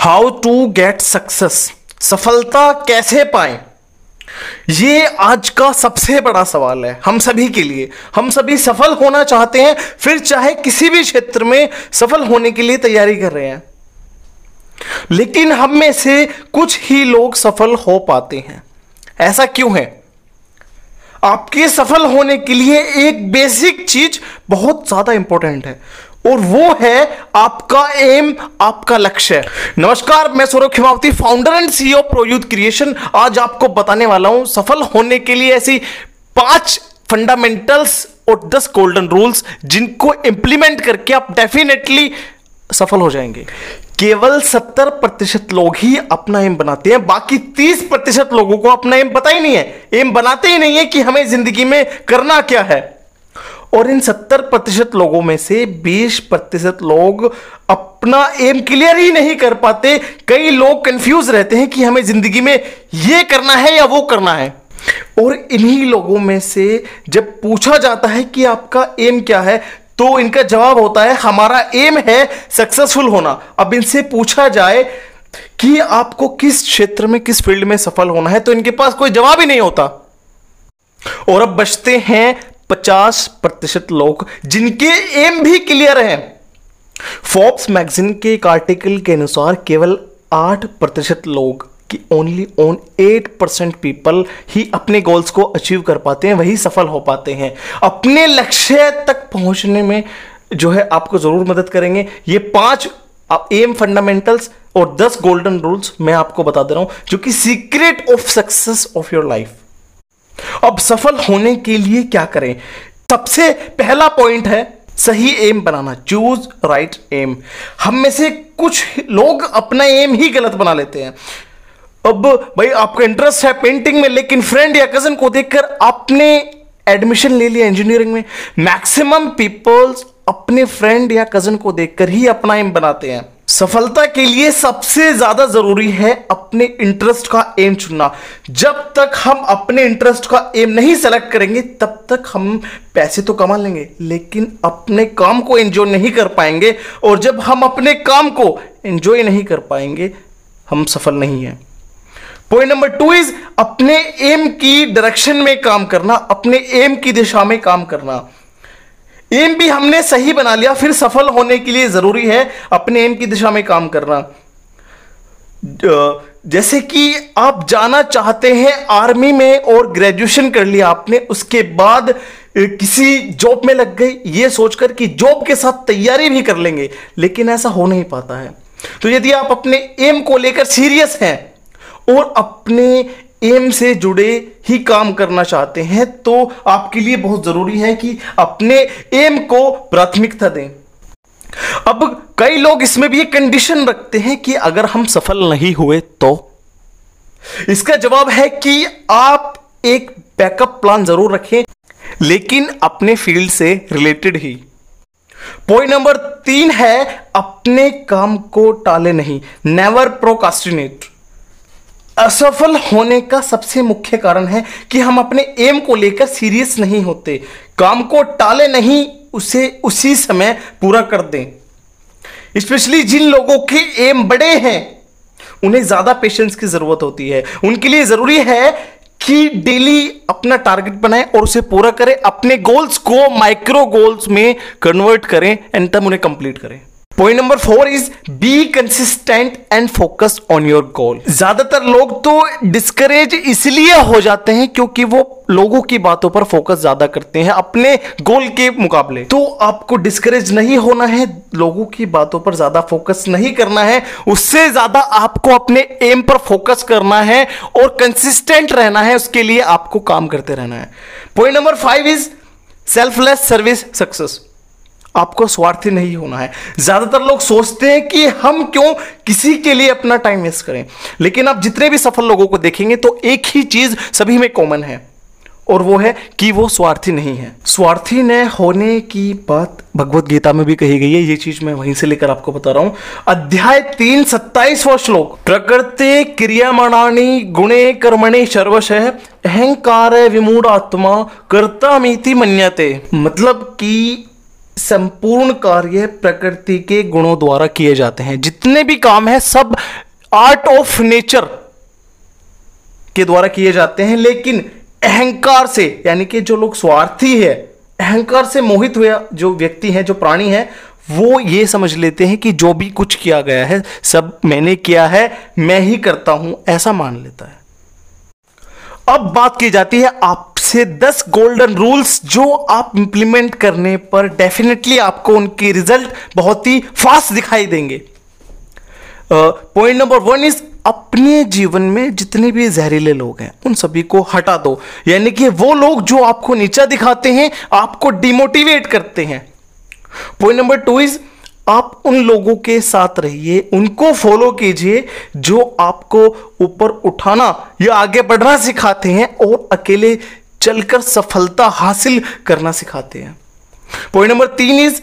How to get success सफलता कैसे पाए? ये आज का सबसे बड़ा सवाल है हम सभी के लिए। हम सभी सफल होना चाहते हैं, फिर चाहे किसी भी क्षेत्र में सफल होने के लिए तैयारी कर रहे हैं। लेकिन हम में से कुछ ही लोग सफल हो पाते हैं। ऐसा क्यों है? आपके सफल होने के लिए एक बेसिक चीज़ बहुत ज़्यादा इंपॉर्टेंट है। और वो है आपका एम आपका लक्ष्य। नमस्कार, मैं Saurabh Khimavati founder and CEO ProYouth Creation आज आपको बताने वाला हूँ, सफल होने के लिए ऐसी पाँच फंडामेंटल्स और दस गोल्डन रूल्स जिनको इंप्लीमेंट करके आप डेफिनेटली सफल हो जाएँगे। केवल सत्तर प्रतिशत लोग ही अपना एम बनाते हैं, बाकी तीस प्रतिशत लोगों को अपना एम पता ही नहीं है। एम बनाते ही नहीं है कि हमें ज़िंदगी में करना क्या है। और इन सत्तर प्रतिशत लोगों में से बीस प्रतिशत लोग अपना एम क्लियर ही नहीं कर पाते। कई लोग कंफ्यूज रहते हैं कि हमें ज़िंदगी में यह करना है या वो करना है। और इन्हीं लोगों में से जब पूछा जाता है कि आपका एम क्या है तो इनका जवाब होता है, हमारा एम है सक्सेसफुल होना। अब इनसे पूछा जाए कि आपको किस क्षेत्र में, किस फ़ील्ड में सफल होना है तो इनके पास कोई जवाब ही नहीं होता। और अब बचते हैं पचास प्रतिशत लोग जिनके एम भी क्लियर हैं। फोर्ब्स मैगजीन के एक आर्टिकल के अनुसार केवल आठ प्रतिशत लोग कि only one eight percent people ही अपने गोल्स को अचीव कर पाते हैं, वही सफल हो पाते हैं। अपने लक्ष्य तक पहुँचने में जो है आपको ज़रूर मदद करेंगे। ये पाँच एम फंडामेंटल्स और दस गोल्डन रूल्स मैं आपको बता दे रहा हूँ, जो कि secret of success of your life अब सफल होने के लिए क्या करें? सबसे पहला पॉइंट है, सही एम बनाना। चूज़ राइट एम हम में से कुछ लोग अपना एम ही गलत बना लेते हैं। अब भाई, आपका इंटरेस्ट है पेंटिंग में, लेकिन फ्रेंड या कज़न को देखकर आपने एडमिशन ले लिया इंजीनियरिंग में। मैक्सिमम पीपल्स अपने फ्रेंड या कज़न को देखकर ही अपना एम बनाते हैं। सफलता के लिए सबसे ज़्यादा ज़रूरी है अपने इंटरेस्ट का एम चुनना। जब तक हम अपने इंटरेस्ट का एम नहीं सेलेक्ट करेंगे, तब तक हम पैसे तो कमा लेंगे, लेकिन अपने काम को एंजॉय नहीं कर पाएँगे और जब हम अपने काम को एंजॉय नहीं कर पाएँगे, हम सफल नहीं हैं। पॉइंट नंबर टू इज़ अपने एम की डायरेक्शन में काम करना, अपने एम की दिशा में काम करना। एम भी हमने सही बना लिया, फिर सफल होने के लिए ज़रूरी है अपने एम की दिशा में काम करना। जैसे कि आप जाना चाहते हैं, आर्मी में और ग्रेजुएशन कर लिया आपने, उसके बाद किसी जॉब में लग गई, ये सोचकर कि जॉब के साथ तैयारी भी कर लेंगे, लेकिन ऐसा हो नहीं पाता है। तो यदि आप अपने एम को लेकर सीरियस हैं और अपने एम से जुड़े ही काम करना चाहते हैं तो आपके लिए बहुत ज़रूरी है कि अपने एम को प्राथमिकता दें। अब कई लोग इसमें भी एक कंडीशन रखते हैं कि अगर हम सफल नहीं हुए तो। इसका जवाब है कि आप एक बैकअप प्लान ज़रूर रखें, लेकिन अपने फ़ील्ड से रिलेटेड ही। पॉइंट नंबर तीन है, अपने काम को टाले नहीं, नेवर प्रोकास्टिनेट। असफल होने का सबसे मुख्य कारण है कि हम अपने एम को लेकर सीरियस नहीं होते। काम को टाले नहीं, उसे, उसी समय पूरा कर दें। स्पेशली जिन लोगों के एम बड़े हैं, उन्हें ज़्यादा पेशेंस की ज़रूरत होती है। उनके लिए ज़रूरी है कि डेली अपना टारगेट बनाएँ और उसे पूरा करें। अपने गोल्स को माइक्रो गोल्स में कन्वर्ट करें एंड तब उन्हें कंप्लीट करें। Point number four is be consistent and focus on your goal ज़्यादातर लोग तो डिस्करेज इसलिए हो जाते हैं क्योंकि वो लोगों की बातों पर फोकस ज़्यादा करते हैं, अपने गोल के मुकाबले। तो आपको डिस्करेज नहीं होना है, लोगों की बातों पर ज़्यादा फोकस नहीं करना है, उससे ज़्यादा आपको अपने एम पर फोकस करना है और कंसिस्टेंट रहना है, उसके लिए आपको काम करते रहना है। Point number five is selfless service success आपको स्वार्थी नहीं होना है। ज़्यादातर लोग सोचते हैं कि हम क्यों किसी के लिए अपना टाइम वेस्ट करें। लेकिन आप जितने भी सफल लोगों को देखेंगे तो एक ही चीज़ सभी में कॉमन है, और वो है कि वो स्वार्थी नहीं है। स्वार्थी न होने की बात भगवत गीता में भी कही गई है। ये चीज़ मैं वहीं से लेकर आपको बता रहा हूँ। अध्याय तीन, सत्ताईस श्लोक प्रकृति क्रियामणानी गुणे कर्मणे सर्वश, अहंकार विमूढ़ आत्मा कर्ता मीति मन्यते। मतलब कि संपूर्ण कार्य प्रकृति के गुणों द्वारा किए जाते हैं। जितने भी काम है, सब आर्ट ऑफ़ नेचर के द्वारा किए जाते हैं। लेकिन अहंकार से, यानी कि जो लोग स्वार्थी है, अहंकार से मोहित हुए जो व्यक्ति हैं, जो प्राणी हैं, वो ये समझ लेते हैं कि जो भी कुछ किया गया है, सब मैंने किया है, मैं ही करता हूँ, ऐसा मान लेता है। अब बात की जाती है आपसे 10 गोल्डन रूल्स जो आप इंप्लीमेंट करने पर डेफिनेटली आपको उनके रिज़ल्ट बहुत ही फास्ट दिखाई देंगे। पॉइंट नंबर वन इज़ अपने जीवन में जितने भी जहरीले लोग हैं, उन सभी को हटा दो। यानी कि वो लोग जो आपको नीचा दिखाते हैं, आपको डिमोटिवेट करते हैं। पॉइंट नंबर टू इज़ आप उन लोगों के साथ रहिए, उनको फॉलो कीजिए जो आपको ऊपर उठाना या आगे बढ़ना सिखाते हैं और अकेले चलकर सफलता हासिल करना सिखाते हैं। पॉइंट नंबर तीन इज़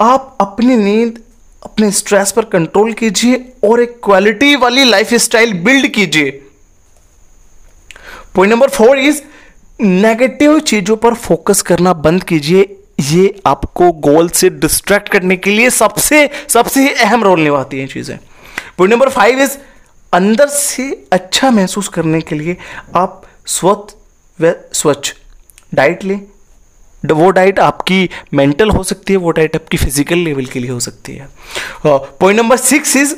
आप अपनी नींद, अपने स्ट्रेस पर कंट्रोल कीजिए और एक क्वालिटी वाली लाइफ स्टाइल बिल्ड कीजिए। Point number four is negative चीज़ों पर फोकस करना बंद कीजिए। ये आपको गोल से डिस्ट्रैक्ट करने के लिए सबसे सबसे अहम रोल निभाती हैं चीज़ें। पॉइंट नंबर फाइव इज़ अंदर से अच्छा महसूस करने के लिए आप स्वच्छ व स्वच्छ। डाइट लें। वो डाइट आपकी मेंटल हो सकती है, वो डाइट आपकी फ़िज़िकल लेवल के लिए हो सकती है। पॉइंट नंबर सिक्स इज़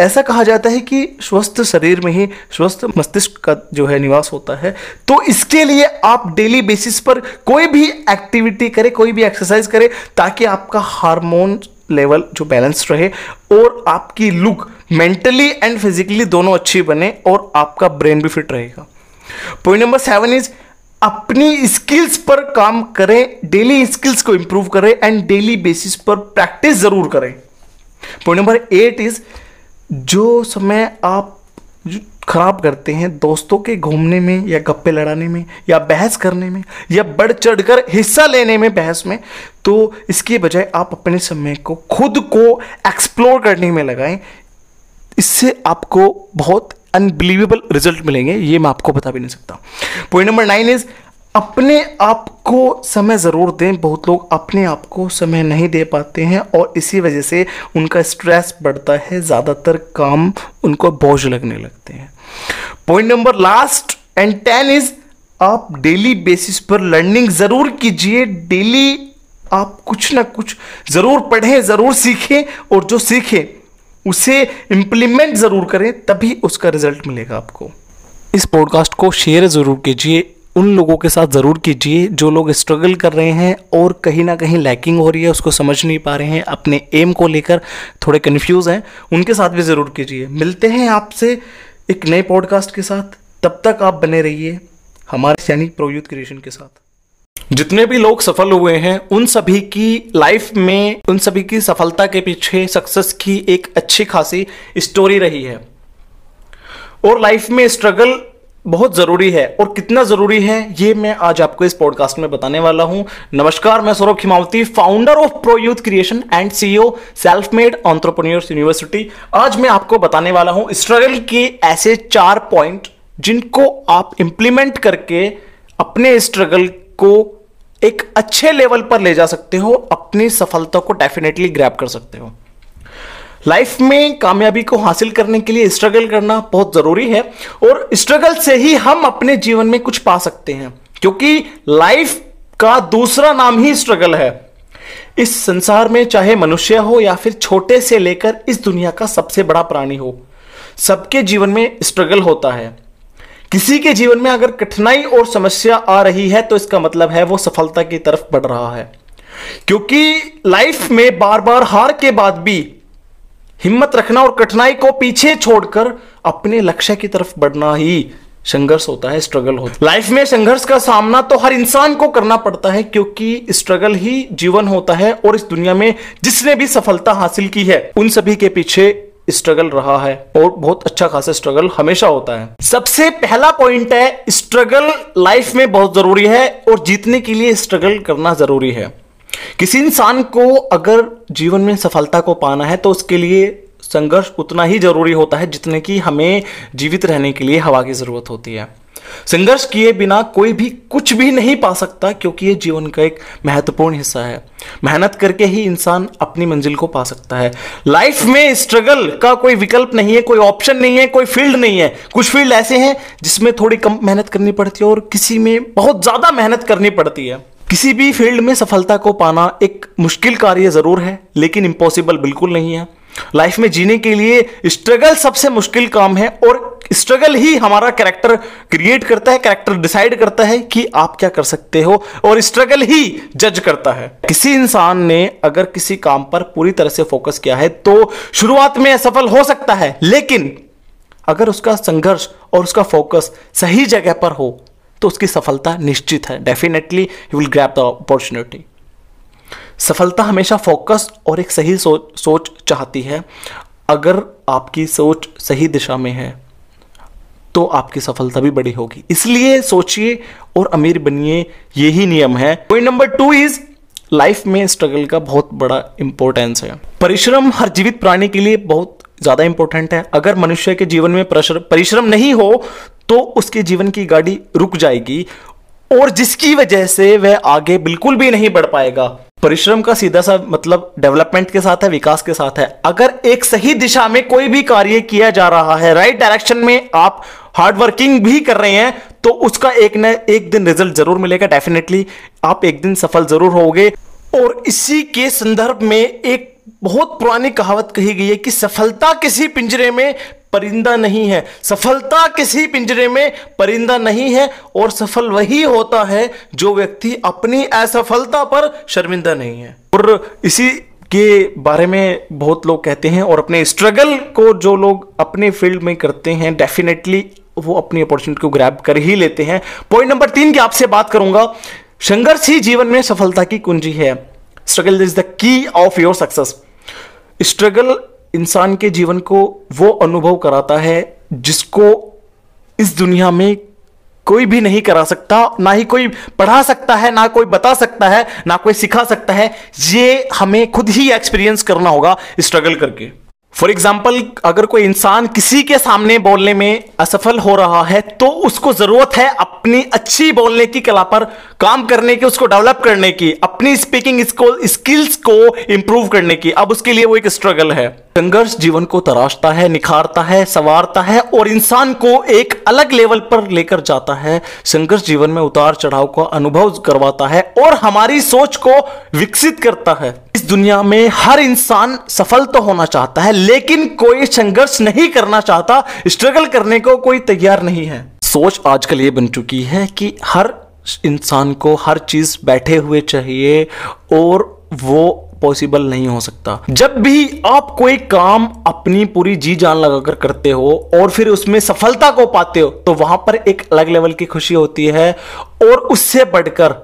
ऐसा कहा जाता है कि स्वस्थ शरीर में ही स्वस्थ मस्तिष्क का जो है निवास होता है। तो इसके लिए आप डेली बेसिस पर कोई भी एक्टिविटी करें, कोई भी एक्सरसाइज करें, ताकि आपका हार्मोन लेवल जो बैलेंस रहे और आपकी लुक मेंटली एंड फिजिकली दोनों अच्छी बने और आपका ब्रेन भी फिट रहेगा। पॉइंट नंबर सेवन इज़ अपनी स्किल्स पर काम करें डेली स्किल्स को इंप्रूव करें एंड डेली बेसिस पर प्रैक्टिस ज़रूर करें। पॉइंट नंबर एट इज़ जो समय आप खराब करते हैं, दोस्तों के घूमने में या गप्पे लड़ाने में या बहस करने में या बढ़ चढ़कर हिस्सा लेने में बहस में तो इसके बजाय आप अपने समय को, खुद को एक्सप्लोर करने में लगाएँ। इससे आपको बहुत अनबिलीवेबल रिज़ल्ट मिलेंगे, ये मैं आपको बता भी नहीं सकता। पॉइंट नंबर नाइन इज़ अपने आप को समय ज़रूर दें, बहुत लोग अपने आप को समय नहीं दे पाते हैं और इसी वजह से उनका स्ट्रेस बढ़ता है, ज़्यादातर काम उनको बोझ लगने लगते हैं। Point number last and ten is आप डेली बेसिस पर लर्निंग ज़रूर कीजिए डेली आप कुछ ना कुछ ज़रूर पढ़ें, ज़रूर सीखें और जो सीखें उसे इंप्लीमेंट ज़रूर करें, तभी उसका रिज़ल्ट मिलेगा आपको। इस पॉडकास्ट को शेयर ज़रूर कीजिए, उन लोगों के साथ ज़रूर कीजिए जो लोग स्ट्रगल कर रहे हैं और कहीं ना कहीं लैकिंग हो रही है, उसको समझ नहीं पा रहे हैं, अपने एम को लेकर थोड़े कन्फ्यूज़ हैं, उनके साथ भी ज़रूर कीजिए। मिलते हैं आपसे एक नए पॉडकास्ट के साथ, तब तक आप बने रहिए हमारे सैनिक प्रोयुत क्रिएशन के साथ। जितने भी लोग सफल हुए हैं, उन सभी की लाइफ में, उन सभी की सफलता के पीछे सक्सेस की एक अच्छी खासी स्टोरी रही है। और लाइफ में स्ट्रगल बहुत ज़रूरी है। और कितना ज़रूरी है, ये मैं आज आपको इस पॉडकास्ट में बताने वाला हूँ। नमस्कार, मैं Saurabh Khimavati founder of pro youth creation and CEO self made entrepreneurs university आज मैं आपको बताने वाला हूँ स्ट्रगल के ऐसे चार पॉइंट जिनको आप इंप्लीमेंट करके अपने स्ट्रगल को एक अच्छे लेवल पर ले जा सकते हो, अपनी सफलता को डेफिनेटली ग्रैप कर सकते हो। लाइफ में कामयाबी को हासिल करने के लिए स्ट्रगल करना बहुत ज़रूरी है और स्ट्रगल से ही हम अपने जीवन में कुछ पा सकते हैं, क्योंकि लाइफ का दूसरा नाम ही स्ट्रगल है। इस संसार में चाहे मनुष्य हो या फिर छोटे से लेकर इस दुनिया का सबसे बड़ा प्राणी हो, सबके जीवन में स्ट्रगल होता है। किसी के जीवन में अगर कठिनाई और समस्या आ रही है तो इसका मतलब है वो सफलता की तरफ़ बढ़ रहा है। क्योंकि लाइफ में बार बार हार के बाद भी हिम्मत रखना और कठिनाई को पीछे छोड़कर अपने लक्ष्य की तरफ़ बढ़ना ही संघर्ष होता है स्ट्रगल होता है। लाइफ में संघर्ष का सामना तो हर इंसान को करना पड़ता है, क्योंकि स्ट्रगल ही जीवन होता है और इस दुनिया में जिसने भी सफलता हासिल की है, उन सभी के पीछे स्ट्रगल रहा है और बहुत अच्छा खासा स्ट्रगल हमेशा होता है। सबसे पहला पॉइंट है स्ट्रगल लाइफ में बहुत ज़रूरी है और जीतने के लिए स्ट्रगल करना ज़रूरी है। किसी इंसान को अगर जीवन में सफलता को पाना है तो उसके लिए संघर्ष उतना ही ज़रूरी होता है जितने की हमें जीवित रहने के लिए हवा की ज़रूरत होती है। संघर्ष किए बिना कोई भी कुछ भी नहीं पा सकता, क्योंकि ये जीवन का एक महत्वपूर्ण हिस्सा है। मेहनत करके ही इंसान अपनी मंजिल को पा सकता है। लाइफ में स्ट्रगल का कोई विकल्प नहीं है, कोई ऑप्शन नहीं है, कोई फ़ील्ड नहीं है। कुछ फ़ील्ड ऐसे हैं जिसमें थोड़ी कम मेहनत करनी पड़ती है और किसी में बहुत ज़्यादा मेहनत करनी पड़ती है। किसी भी फ़ील्ड में सफलता को पाना एक मुश्किल कार्य ज़रूर है, लेकिन इम्पॉसिबल बिल्कुल नहीं है। लाइफ में जीने के लिए स्ट्रगल सबसे मुश्किल काम है और स्ट्रगल ही हमारा कैरेक्टर क्रिएट करता है कैरेक्टर डिसाइड करता है कि आप क्या कर सकते हो और स्ट्रगल ही जज करता है। किसी इंसान ने अगर किसी काम पर पूरी तरह से फोकस किया है तो शुरुआत में असफल हो सकता है, लेकिन अगर उसका संघर्ष और उसका फोकस सही जगह पर हो तो उसकी सफलता निश्चित है। Definitely you will grab the opportunity सफलता हमेशा फोकस और एक सही सोच सोच चाहती है। अगर आपकी सोच सही दिशा में है तो आपकी सफलता भी बड़ी होगी। इसलिए सोचिए और अमीर बनिए यही नियम है। Point number two is life में स्ट्रगल का बहुत बड़ा इंपॉर्टेंस है। परिश्रम हर जीवित प्राणी के लिए बहुत ज़्यादा इंपॉर्टेंट है। अगर मनुष्य के जीवन में परिश्रम नहीं हो तो उसके जीवन की गाड़ी रुक जाएगी और जिसकी वजह से वह आगे बिल्कुल भी नहीं बढ़ पाएगा। परिश्रम का सीधा सा मतलब डेवलपमेंट के साथ है, विकास के साथ है। अगर एक सही दिशा में कोई भी कार्य किया जा रहा है राइट डायरेक्शन में आप हार्ड वर्किंग भी कर रहे हैं तो उसका एक न एक दिन रिज़ल्ट ज़रूर मिलेगा डेफिनेटली आप एक दिन सफल ज़रूर होगे। और इसी के संदर्भ में एक बहुत पुरानी कहावत कही गई है कि सफलता किसी पिंजरे में परिंदा नहीं है। सफलता किसी पिंजरे में परिंदा नहीं है और सफल वही होता है जो व्यक्ति अपनी असफलता पर शर्मिंदा नहीं है। और इसी के बारे में बहुत लोग कहते हैं और अपने स्ट्रगल को जो लोग अपने फ़ील्ड में करते हैं डेफिनेटली वो अपनी अपॉर्चुनिटी को ग्रैब कर ही लेते हैं। पॉइंट नंबर तीन की आपसे बात करूँगा। संघर्ष ही जीवन में सफलता की कुंजी है। Struggle is the key of your success struggle इंसान के जीवन को वो अनुभव कराता है जिसको इस दुनिया में कोई भी नहीं करा सकता, ना ही कोई पढ़ा सकता है, ना कोई बता सकता है, ना कोई सिखा सकता है। ये हमें खुद ही एक्सपीरियंस करना होगा स्ट्रगल करके। फॉर एग्ज़ाम्पल अगर कोई इंसान किसी के सामने बोलने में असफल हो रहा है तो उसको ज़रूरत है अपनी अच्छी बोलने की कला पर काम करने की, उसको डेवलप करने की, अपनी स्पीकिंग स्किल्स को इंप्रूव करने की। अब उसके लिए वो एक स्ट्रगल है। संघर्ष जीवन को तराशता है, निखारता है, संवारता है और इंसान को एक अलग लेवल पर लेकर जाता है। संघर्ष जीवन में उतार चढ़ाव का अनुभव करवाता है और हमारी सोच को विकसित करता है। इस दुनिया में हर इंसान सफल तो होना चाहता है, लेकिन कोई संघर्ष नहीं करना चाहता स्ट्रगल करने को कोई तैयार नहीं है। सोच आजकल ये बन चुकी है कि हर इंसान को हर चीज़ बैठे हुए चाहिए और वो पॉसिबल नहीं हो सकता। जब भी आप कोई काम अपनी पूरी जी जान लगाकर करते हो और फिर उसमें सफलता को पाते हो तो वहाँ पर एक अलग लेवल की खुशी होती है और उससे बढ़कर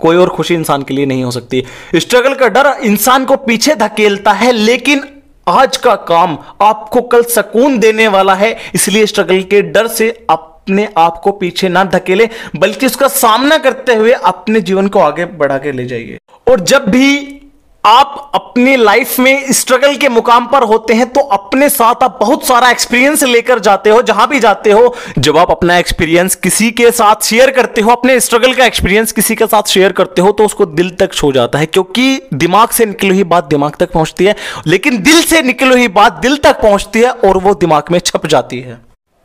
कोई और खुशी इंसान के लिए नहीं हो सकती। स्ट्रगल का डर इंसान को पीछे धकेलता है, लेकिन आज का काम आपको कल सुकून देने वाला है, इसलिए स्ट्रगल के डर से अपने आप को पीछे ना धकेले, बल्कि उसका सामना करते हुए अपने जीवन को आगे बढ़ा के ले जाइए। और जब भी आप अपनी लाइफ में स्ट्रगल के मुकाम पर होते हैं तो अपने साथ आप बहुत सारा एक्सपीरियंस लेकर जाते हो, जहाँ भी जाते हो, जब आप अपना एक्सपीरियंस किसी के साथ शेयर करते हो, अपने स्ट्रगल का एक्सपीरियंस किसी के साथ शेयर करते हो तो उसको दिल तक छो जाता है, क्योंकि दिमाग से निकली हुई बात दिमाग तक पहुँचती है, लेकिन दिल से निकली हुई बात दिल तक पहुँचती है, और वो दिमाग में छप जाती है।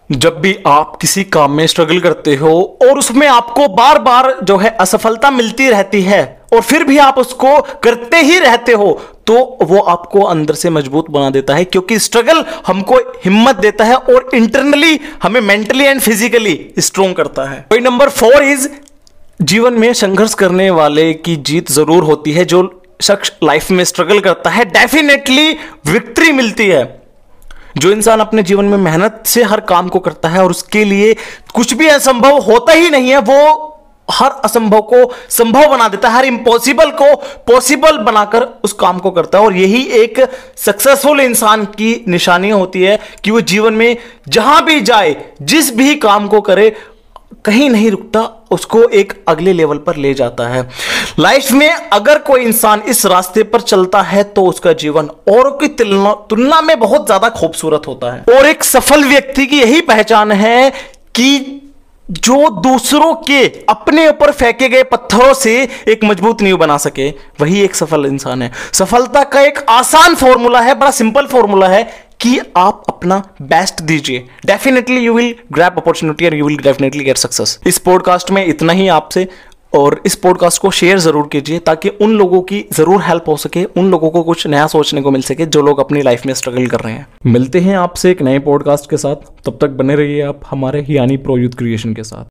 जब भी आप किसी काम में स्ट्रगल करते हो, और उसमें आपको बार बार जो है असफलता मिलती रहती है और फिर भी आप उसको करते ही रहते हो तो वो आपको अंदर से मज़बूत बना देता है, क्योंकि स्ट्रगल हमको हिम्मत देता है और इंटरनली हमें मेंटली एंड फिजिकली स्ट्रोंग करता है। पॉइंट नंबर फोर इज़ जीवन में संघर्ष करने वाले की जीत ज़रूर होती है, जो शख्स लाइफ में स्ट्रगल करता है डेफिनेटली विक्ट्री मिलती है। जो इंसान अपने जीवन में मेहनत से हर काम को करता है और उसके लिए कुछ भी असंभव होता ही नहीं है, वो हर असंभव को संभव बना देता है, हर इंपॉसिबल को पॉसिबल बनाकर उस काम को करता है। और यही एक सक्सेसफुल इंसान की निशानी होती है कि वो जीवन में जहाँ भी जाए, जिस भी काम को करे, कहीं नहीं रुकता, उसको एक अगले लेवल पर ले जाता है। लाइफ में अगर कोई इंसान इस रास्ते पर चलता है तो उसका जीवन औरों की तुलना में बहुत ज़्यादा खूबसूरत होता है। और एक सफल व्यक्ति की यही पहचान है कि जो दूसरों के अपने ऊपर फेंके गए पत्थरों से एक मज़बूत नींव बना सके, वही एक सफल इंसान है। सफलता का एक आसान फॉर्मूला है, बड़ा सिंपल फॉर्मूला है कि आप अपना बेस्ट दीजिए। Definitely you will grab opportunity और you will definitely get success इस पॉडकास्ट में इतना ही आपसे। और इस पॉडकास्ट को शेयर ज़रूर कीजिए ताकि उन लोगों की ज़रूर हेल्प हो सके, उन लोगों को कुछ नया सोचने को मिल सके जो लोग अपनी लाइफ में स्ट्रगल कर रहे हैं। मिलते हैं आपसे एक नए पॉडकास्ट के साथ। तब तक बने रहिए आप हमारे ही यानी प्रो यूथ क्रिएशन के साथ।